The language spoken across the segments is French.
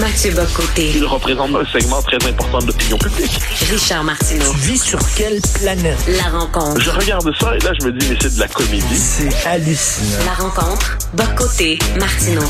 Mathieu Bocoté. Il représente un segment très important de l'opinion publique. Richard Martineau. Tu vis sur quelle planète? La rencontre. Je regarde ça et là, je me dis, mais c'est de la comédie. C'est hallucinant. La rencontre. Bocoté. Martineau.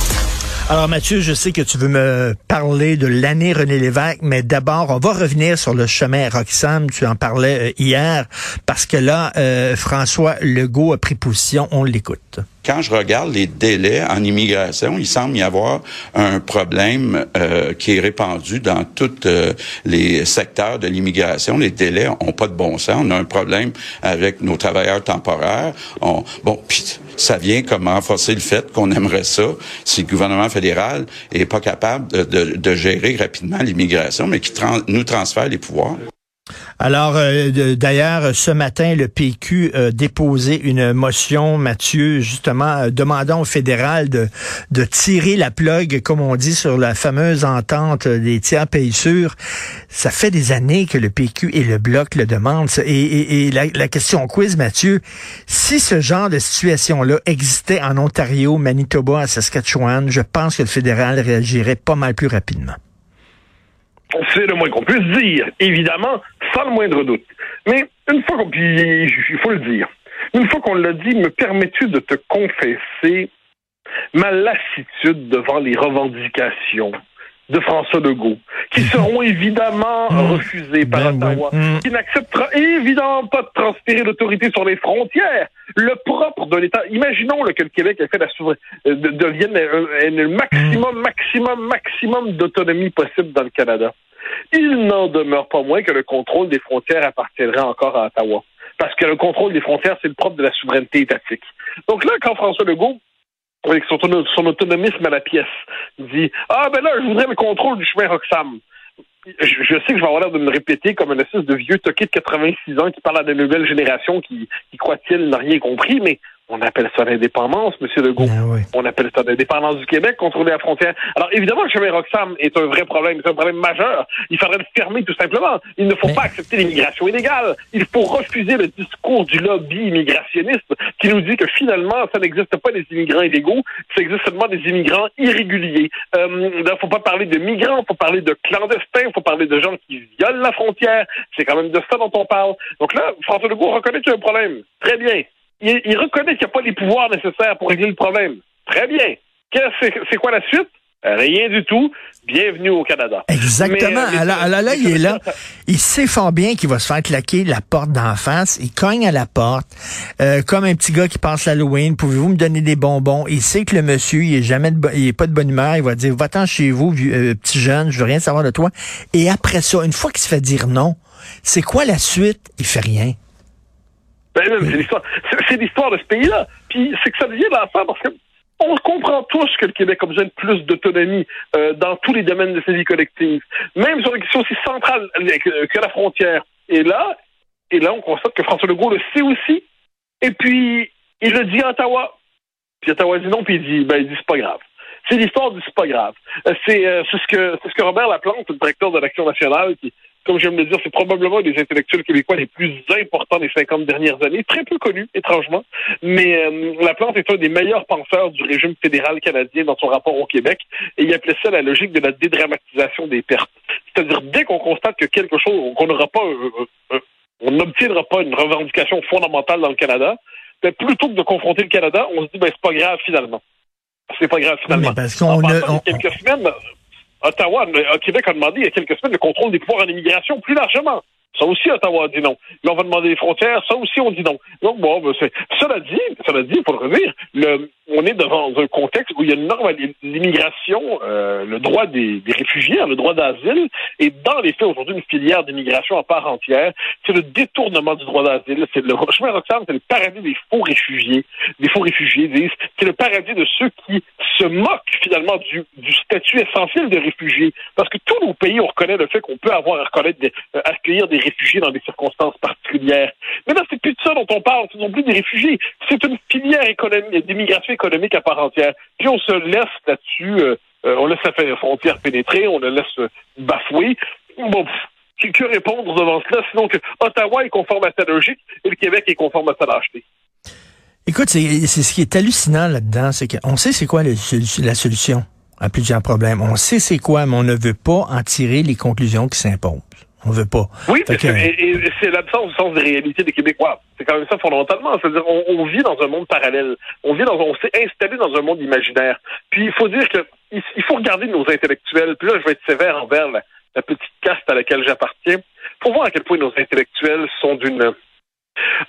Alors Mathieu, je sais que tu veux me parler de l'année René Lévesque, mais d'abord, on va revenir sur le chemin Roxham. Tu en parlais euh, hier, parce que là, euh, François Legault a pris position. On l'écoute quand je regarde les délais en immigration, il semble y avoir un problème euh, qui est répandu dans tous euh, les secteurs de l'immigration. Les délais ont pas de bon sens. On a un problème avec nos travailleurs temporaires. On, bon, puis ça vient comme renforcer le fait qu'on aimerait ça si le gouvernement fédéral est pas capable de, de, de gérer rapidement l'immigration, mais qui nous transfère les pouvoirs. Alors, euh, d'ailleurs, ce matin, le PQ a déposé une motion, Mathieu, justement, euh, demandant au fédéral de, tirer la plug, comme on dit, sur la fameuse entente des tiers pays sûrs. Ça fait des années que le PQ et le Bloc le demandent. Et, la, question quiz, Mathieu, si ce genre de situation-là existait en Ontario, Manitoba, à Saskatchewan, je pense que le fédéral réagirait pas mal plus rapidement. C'est le moins qu'on puisse dire, évidemment, sans le moindre doute. Mais une fois qu'on, il faut le dire, une fois qu'on l'a dit, me permets-tu de te confesser ma lassitude devant les revendications? De François Legault, qui seront évidemment mmh. refusées par ben Ottawa, mmh. qui n'acceptera évidemment pas de transférer l'autorité sur les frontières. Le propre de l'État. Imaginons que le Québec ait fait la souveraineté, euh, devienne le maximum, mmh. maximum, maximum d'autonomie possible dans le Canada. Il n'en demeure pas moins que le contrôle des frontières appartiendrait encore à Ottawa. Parce que le contrôle des frontières, c'est le propre de la souveraineté étatique. Donc là, quand François Legault son, son, autonomisme à la pièce, dit Ah, ben là, je voudrais le contrôle du chemin Roxham. Je, sais que je vais avoir l'air de me répéter comme un espèce de vieux toqué de 86 ans qui parle à la nouvelle génération qui, qui croit-il n'a rien compris, mais on appelle ça l'indépendance, M. Legault. Ah On appelle ça l'indépendance du Québec, contrôler la frontière. Alors, évidemment, le chemin Roxham est un vrai problème, c'est un problème majeur. Il faudrait le fermer tout simplement. Il ne faut pas accepter l'immigration illégale. Il faut refuser le discours du lobby immigrationniste qui nous dit que finalement, ça n'existe pas des immigrants illégaux, ça existe seulement des immigrants irréguliers. Euh, il ne faut pas parler de migrants, il faut parler de clandestins, il faut parler de gens qui violent la frontière. C'est quand même de ça dont on parle. Donc là, François Legault reconnaît qu'il y a un problème. Très bien il, reconnaît qu'il n'y a pas les pouvoirs nécessaires pour régler le problème. Très bien. C'est quoi la suite? Rien du tout. Bienvenue au Canada. Exactement. alors, là, il est là. Il sait fort bien qu'il va se faire claquer la porte d'en face. Il cogne à la porte, euh, comme un petit gars qui passe l'Halloween. Pouvez-vous me donner des bonbons? Il sait que le monsieur, il est jamais, il est pas de bonne humeur. Il va dire, va-t'en chez vous, euh, petit jeune, je veux rien savoir de toi. Et après ça, une fois qu'il se fait dire non, c'est quoi la suite? Il fait rien. Ben, c'est l'histoire. De ce pays-là. Puis c'est que ça devient l'enfant parce que on comprend tous que le Québec a besoin de plus d'autonomie euh, dans tous les domaines de sa vie collective, même sur des questions aussi centrales que la frontière. Et là, et là, on constate que François Legault le sait aussi. Et puis, il le dit à Ottawa. Puis Ottawa dit non, puis il dit, ben, il dit c'est pas grave. C'est l'histoire du c'est pas grave. Euh, c'est euh, ce que c'est ce que Robert Laplante, le directeur de l'Action nationale, qui comme j'aime le dire, c'est probablement des intellectuels québécois les plus importants des 50 dernières années, très peu connus, étrangement. Mais euh, la plante est un des meilleurs penseurs du régime fédéral canadien dans son rapport au Québec, et il appelait ça la logique de la dédramatisation des pertes. C'est-à-dire, dès qu'on constate que quelque chose, qu'on n'aura pas, euh, euh, on n'obtiendra pas une revendication fondamentale dans le Canada, ben, plutôt que de confronter le Canada, on se dit, ben, c'est pas grave finalement. C'est pas grave finalement. parce qu'on a, quelques semaines, Ottawa, euh, Québec a demandé il y a quelques semaines le contrôle des pouvoirs en immigration plus largement. Ça aussi, Ottawa a dit non. Là, on va demander les frontières. Ça aussi, on dit non. Donc, bon, ben, cela dit, cela dit, faut le redire, le, on est devant un contexte où il y a une norme, l'immigration, euh, le droit des, réfugiés, hein, le droit d'asile, est dans les faits aujourd'hui une filière d'immigration à part entière. C'est le détournement du droit d'asile. C'est le chemin Roxham, c'est le paradis des faux réfugiés. Des faux réfugiés disent, c'est le paradis de ceux qui se moquent finalement du, statut essentiel de réfugié. Parce que tous nos pays, on reconnaît le fait qu'on peut avoir à euh, accueillir des réfugiés dans des circonstances particulières. Mais là, c'est plus de ça dont on parle, ce sont plus des réfugiés. C'est une filière économique, d'immigration économique à part entière. Puis on se laisse là-dessus, euh, euh, on laisse la frontière pénétrer, on le laisse bafouer. Bon, que répondre devant cela, sinon que Ottawa est conforme à sa logique et le Québec est conforme à sa lâcheté? Écoute, c'est ce qui est hallucinant là-dedans, c'est qu'on sait c'est quoi la solution. à plusieurs problèmes. On sait c'est quoi, mais on ne veut pas en tirer les conclusions qui s'imposent. On veut pas. Oui, parce que- et, et c'est l'absence du sens des réalités des Québécois. C'est quand même ça fondamentalement. C'est-à-dire, on, on vit dans un monde parallèle. On vit dans, on s'est installé dans un monde imaginaire. Puis il faut dire que il, il faut regarder nos intellectuels. Puis là, je vais être sévère envers la, la petite caste à laquelle j'appartiens. Faut voir à quel point nos intellectuels sont d'une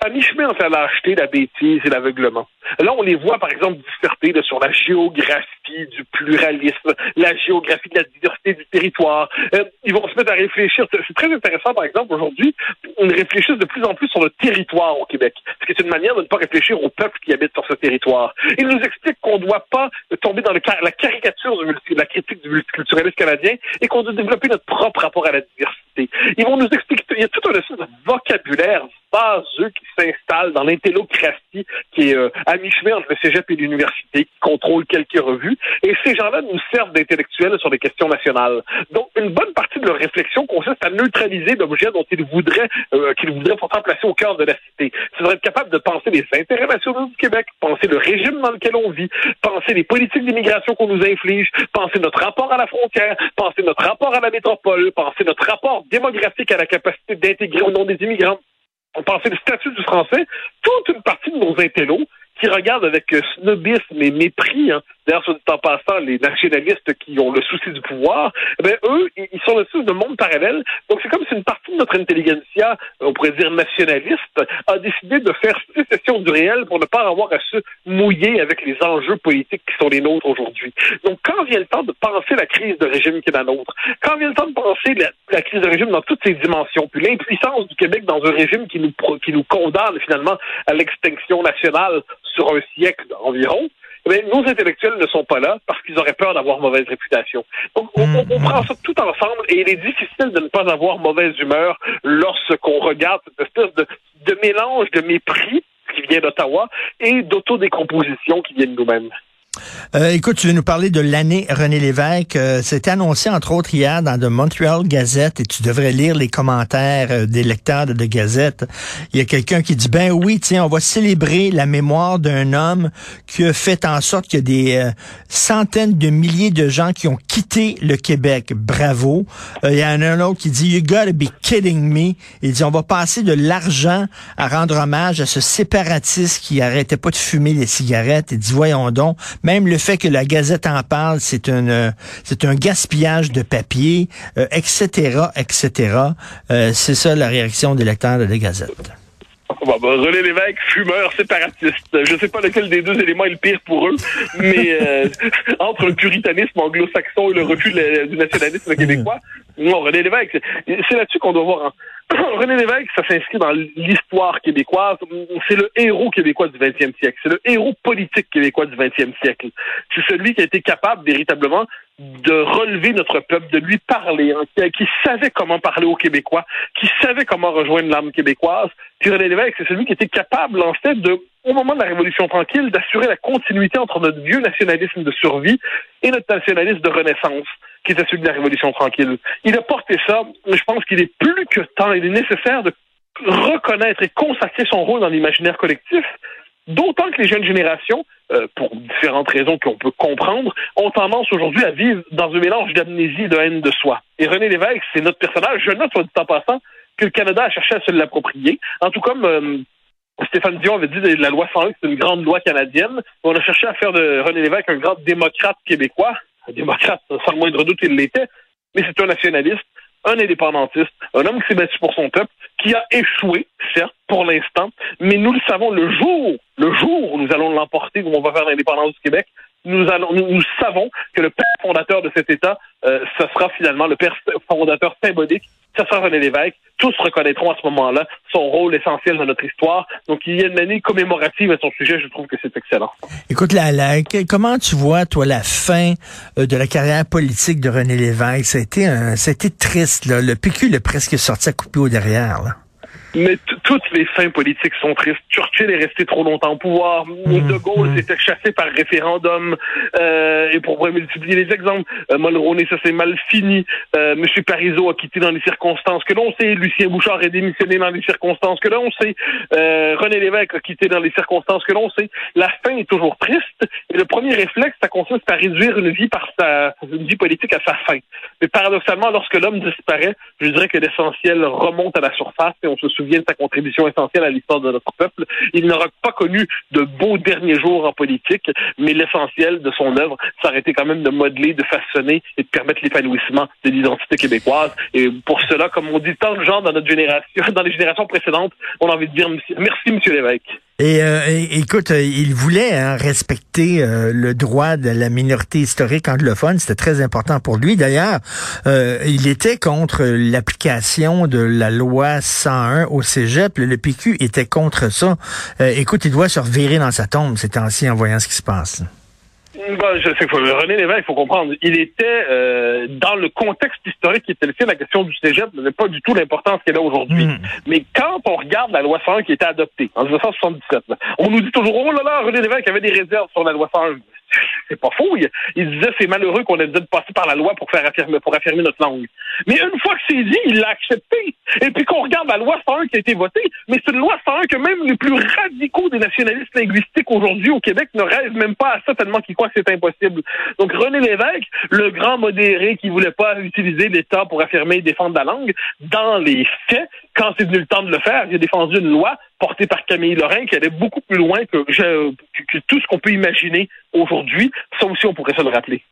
à mi-chemin entre la lâcheté, la bêtise et l'aveuglement. Là, on les voit, par exemple, disserter sur la géographie du pluralisme, la géographie de la diversité du territoire. Euh, ils vont se mettre à réfléchir. C'est très intéressant, par exemple, aujourd'hui, ils réfléchissent de plus en plus sur le territoire au Québec, ce qui est une manière de ne pas réfléchir au peuple qui habite sur ce territoire. Ils nous expliquent qu'on ne doit pas tomber dans la caricature de la critique du multiculturalisme canadien et qu'on doit développer notre propre rapport à la diversité. Ils vont nous expliquer, il y a tout un espèce de vocabulaire baseux qui s'installe dans l'intellocratie qui est euh, à mi-chemin entre le cégep et l'université, qui contrôle quelques revues. Et ces gens-là nous servent d'intellectuels sur des questions nationales. Donc, une bonne partie de leur réflexion consiste à neutraliser l'objet dont ils voudraient, euh, qu'ils voudraient pourtant placer au cœur de la cité. C'est être capable de penser les intérêts nationaux du Québec, penser le régime dans lequel on vit, penser les politiques d'immigration qu'on nous inflige, penser notre rapport à la frontière, penser notre rapport à la métropole, penser notre rapport démographique à la capacité d'intégrer ou non des immigrants on pensait le statut du français, toute une partie de nos intellos qui regardent avec euh, snobisme et mépris, hein, d'ailleurs, temps passant, les nationalistes qui ont le souci du pouvoir, eh ben, eux, ils sont le souci de monde parallèle. Donc, c'est comme si une partie de notre intelligentsia, on pourrait dire nationaliste, a décidé de faire sécession du réel pour ne pas avoir à se mouiller avec les enjeux politiques qui sont les nôtres aujourd'hui. Donc, quand vient le temps de penser la crise de régime qui est la nôtre, quand vient le temps de penser la, crise de régime dans toutes ses dimensions, puis l'impuissance du Québec dans un régime qui nous, qui nous condamne finalement à l'extinction nationale sur un siècle environ, eh bien, nos intellectuels ne sont pas là parce qu'ils auraient peur d'avoir mauvaise réputation. Donc, on, on- on prend ça tout ensemble et il est difficile de ne pas avoir mauvaise humeur lorsqu'on regarde cette espèce de, de mélange de mépris qui vient d'Ottawa et d'autodécomposition qui vient de nous-mêmes. Euh, écoute, tu veux nous parler de l'année René Lévesque. Euh, C'était annoncé, entre autres, hier dans The Montreal Gazette, et tu devrais lire les commentaires euh, des lecteurs de, de Gazette. Il y a quelqu'un qui dit, ben oui, tiens, on va célébrer la mémoire d'un homme qui a fait en sorte qu'il y a des euh, centaines de milliers de gens qui ont quitté le Québec. Bravo. Euh, il y en a un autre qui dit, you gotta be kidding me. Il dit, on va passer de l'argent à rendre hommage à ce séparatiste qui arrêtait pas de fumer les cigarettes. Il dit, voyons donc, même le fait que la Gazette en parle, c'est un, euh, c'est un gaspillage de papier, euh, etc., etc. Euh, c'est ça la réaction des lecteurs de la Gazette. Bon, ben, René Lévesque, fumeur séparatiste. Je sais pas lequel des deux éléments est le pire pour eux, mais euh, entre le puritanisme anglo-saxon et le refus du nationalisme québécois, non, René Lévesque, c'est c'est là-dessus qu'on doit voir. hein. René Lévesque, ça s'inscrit dans l'histoire québécoise. C'est le héros québécois du 20e siècle. C'est le héros politique québécois du 20e siècle. C'est celui qui a été capable véritablement de relever notre peuple, de lui parler, hein, qui, qui savait comment parler aux Québécois, qui savait comment rejoindre l'âme québécoise. Puis René Lévesque, c'est celui qui était capable, en fait, de, au moment de la Révolution tranquille, d'assurer la continuité entre notre vieux nationalisme de survie et notre nationalisme de renaissance, qui était celui de la Révolution tranquille. Il a porté ça, mais je pense qu'il est plus que temps, il est nécessaire de reconnaître et consacrer son rôle dans l'imaginaire collectif, d'autant que les jeunes générations, euh, pour différentes raisons qu'on peut comprendre, ont tendance aujourd'hui à vivre dans un mélange d'amnésie et de haine de soi. Et René Lévesque, c'est notre personnage. Je note, soit dit en passant, que le Canada a cherché à se l'approprier. En tout comme euh, Stéphane Dion avait dit que la loi 101, c'est une grande loi canadienne. On a cherché à faire de René Lévesque un grand démocrate québécois. Un démocrate, sans moindre doute, il l'était. Mais c'est un nationaliste, un indépendantiste, un homme qui s'est battu pour son peuple, qui a échoué, certes, pour l'instant, mais nous le savons, le jour, le jour où nous allons l'emporter, où on va faire l'indépendance du Québec, nous, allons, nous, savons que le père fondateur de cet État, euh, ce sera finalement le père fondateur symbolique, ce sera René Lévesque. Tous reconnaîtront à ce moment-là son rôle essentiel dans notre histoire. Donc, il y a une année commémorative à son sujet. Je trouve que c'est excellent. Écoute, la, la- comment tu vois, toi, la fin euh, de la carrière politique de René Lévesque? Été triste. Là. Le PQ l'a presque sorti à couper au derrière. Là. Mais toutes les fins politiques sont tristes. Churchill est resté trop longtemps au pouvoir. Mmh, De Gaulle mmh. s'était chassé par référendum. Euh, et pour multiplier les exemples, euh, Mulroney, ça s'est mal fini. Euh, Monsieur Parizeau a quitté dans les circonstances que l'on sait. Lucien Bouchard a démissionné dans les circonstances que l'on sait. Euh, René Lévesque a quitté dans les circonstances que l'on sait. La fin est toujours triste. Et le premier réflexe, ça consiste à réduire une vie par sa une vie politique à sa fin. Mais paradoxalement, lorsque l'homme disparaît, je dirais que l'essentiel remonte à la surface et on se souvient de sa contribution essentielle à l'histoire de notre peuple. Il n'aura pas connu de beaux derniers jours en politique, mais l'essentiel de son œuvre, été quand même de modeler, de façonner et de permettre l'épanouissement de l'identité québécoise. Et pour cela, comme on dit tant de gens dans notre génération, dans les générations précédentes, on a envie de dire merci, Monsieur l'évêque. Et, euh, écoute, euh, il voulait hein, respecter euh, le droit de la minorité historique anglophone. C'était très important pour lui. D'ailleurs, euh, il était contre l'application de la loi 101 au cégep. Le, PQ était contre ça. Écoute, il doit se revirer dans sa tombe ces temps-ci en voyant ce qui se passe. Ben, je sais que René Lévesque, il faut comprendre, il était euh, dans le contexte historique qui était le sien, la question du cégep n'avait pas du tout l'importance qu'elle a aujourd'hui. Mm. Mais quand on regarde la loi 101 qui était adoptée en 1977, là, on nous dit toujours, oh là là, René Lévesque avait des réserves sur la loi 101. C'est pas fou. Il, il disait c'est malheureux qu'on ait besoin de passer par la loi pour faire affirmer notre langue. Mais une fois que c'est dit, il l'a accepté. Et puis qu'on regarde la loi 101 qui a été votée, mais c'est une loi 101 que même les plus radicaux des nationalistes linguistiques aujourd'hui au Québec ne rêvent même pas à ça tellement qu'ils croient que c'est impossible. Donc René Lévesque, le grand modéré qui voulait pas utiliser l'État pour affirmer et défendre la langue, dans les faits, quand c'est venu le temps de le faire, il a défendu une loi portée par Camille Lorrain qui allait beaucoup plus loin que, tout ce qu'on peut imaginer aujourd'hui. Ça aussi, on pourrait se le rappeler.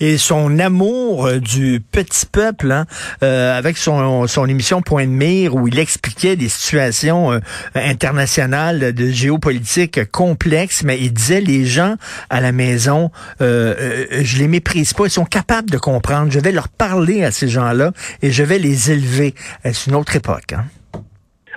Et son amour euh, du petit peuple, hein, euh, avec son, son émission Point de mire, où il expliquait des situations euh, internationales de géopolitique complexes, mais il disait les gens à la maison, euh, je les méprise pas, ils sont capables de comprendre. Je vais leur parler à ces gens-là et je vais les élever. C'est une autre époque. Hein.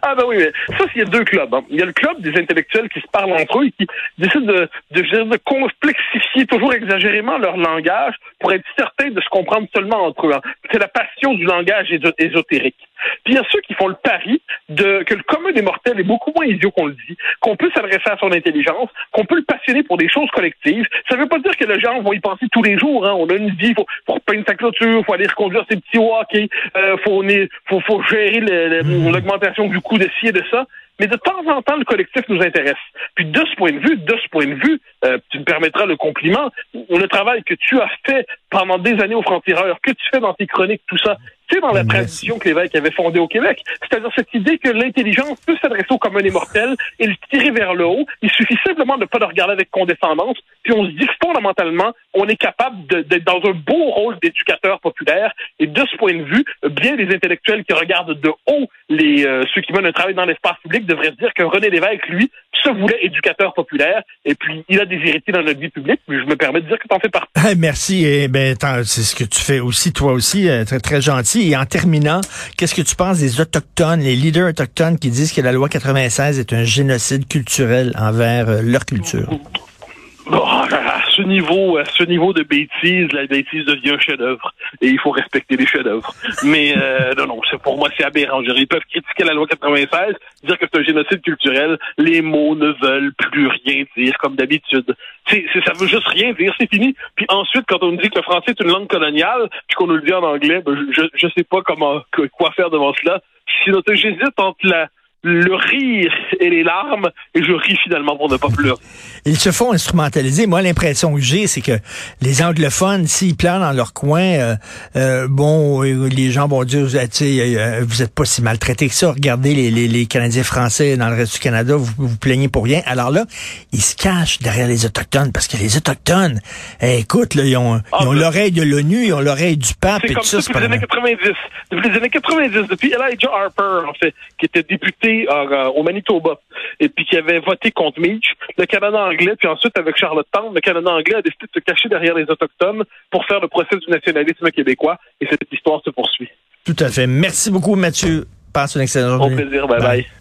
Ah ben oui, mais ça, il y a deux clubs. hein. Il y a le club des intellectuels qui se parlent entre eux et qui décident de, complexifier toujours exagérément leur langage pour être certains de se comprendre seulement entre eux. hein. C'est la passion du langage éso- ésotérique. Puis il y a ceux qui font le pari de que le commun des mortels est beaucoup moins idiot qu'on le dit, qu'on peut s'adresser à son intelligence, qu'on peut le passionner pour des choses collectives. Ça veut pas dire que les gens vont y penser tous les jours. Hein. On a une vie, faut, faut repeindre sa clôture, faut aller reconduire ses petits hockey, euh, faut, faut, faut gérer le- l'augmentation du coût de ci et de ça. Mais de temps en temps, le collectif nous intéresse. Puis de ce point de vue, de ce point de vue, euh, tu me permettras le compliment, le travail que tu as fait pendant des années au franc-tireur, que tu fais dans tes chroniques, tout ça, c'est dans la tradition que l'évêque avait fondée au Québec. C'est-à-dire cette idée que l'intelligence peut s'adresser au commun des mortels et le tirer vers le haut. Il suffit simplement de ne pas le regarder avec condescendance. Puis on se dit que fondamentalement, on est capable d'être dans un beau rôle d'éducateur populaire. Et de ce point de vue, bien des intellectuels qui regardent de haut les euh, ceux qui mènent un travail dans l'espace public devraient se dire que René Lévesque, lui, se voulait éducateur populaire. Et puis, il a des héritiers dans notre vie publique. Puis je me permets de dire que t'en fais partie. Ah, Merci. Et ben, c'est ce que tu fais aussi, toi aussi, euh, très, très gentil. Et en terminant, qu'est-ce que tu penses des Autochtones, les leaders autochtones qui disent que la loi 96 est un génocide culturel envers euh, leur culture? Ce niveau, à ce niveau de bêtise, la bêtise devient un chef-d'œuvre et il faut respecter les chefs-d'œuvre. Mais euh, non, non, pour moi c'est aberrant. Ils peuvent critiquer la loi 96, dire que c'est un génocide culturel. Les mots ne veulent plus rien dire comme d'habitude. C'est, ça veut juste rien dire, c'est fini. Puis ensuite, quand on nous dit que le français est une langue coloniale, puis qu'on nous le dit en anglais, ben, je, je sais pas comment quoi faire devant cela. Sinon, j'hésite entre la le rire et les larmes, et je ris finalement pour ne pas pleurer. Ils se font instrumentaliser. Moi, l'impression que j'ai, c'est que les anglophones, s'ils pleurent dans leur coin, euh, euh, bon, euh, les gens vont dire, tu sais, euh, vous êtes pas si maltraités que ça. Regardez les, les, les Canadiens français dans le reste du Canada, vous vous plaignez pour rien. Alors là, ils se cachent derrière les Autochtones, parce que les Autochtones, eh, écoute, là, ils ont, Ah, ben- l'oreille de l'ONU, ils ont l'oreille du pape, C'est et comme tout ça depuis les années vrai. 90. Depuis les années 90, depuis Elijah Harper, en fait, qui était député euh, au Manitoba et puis qui avait voté contre Meach, le Canada anglais, puis ensuite avec Charlottetown, le Canada anglais a décidé de se cacher derrière les Autochtones pour faire le procès du nationalisme québécois et cette histoire se poursuit. Tout à fait. Merci beaucoup, Mathieu. Passe une excellente Au journée. plaisir, bye bye.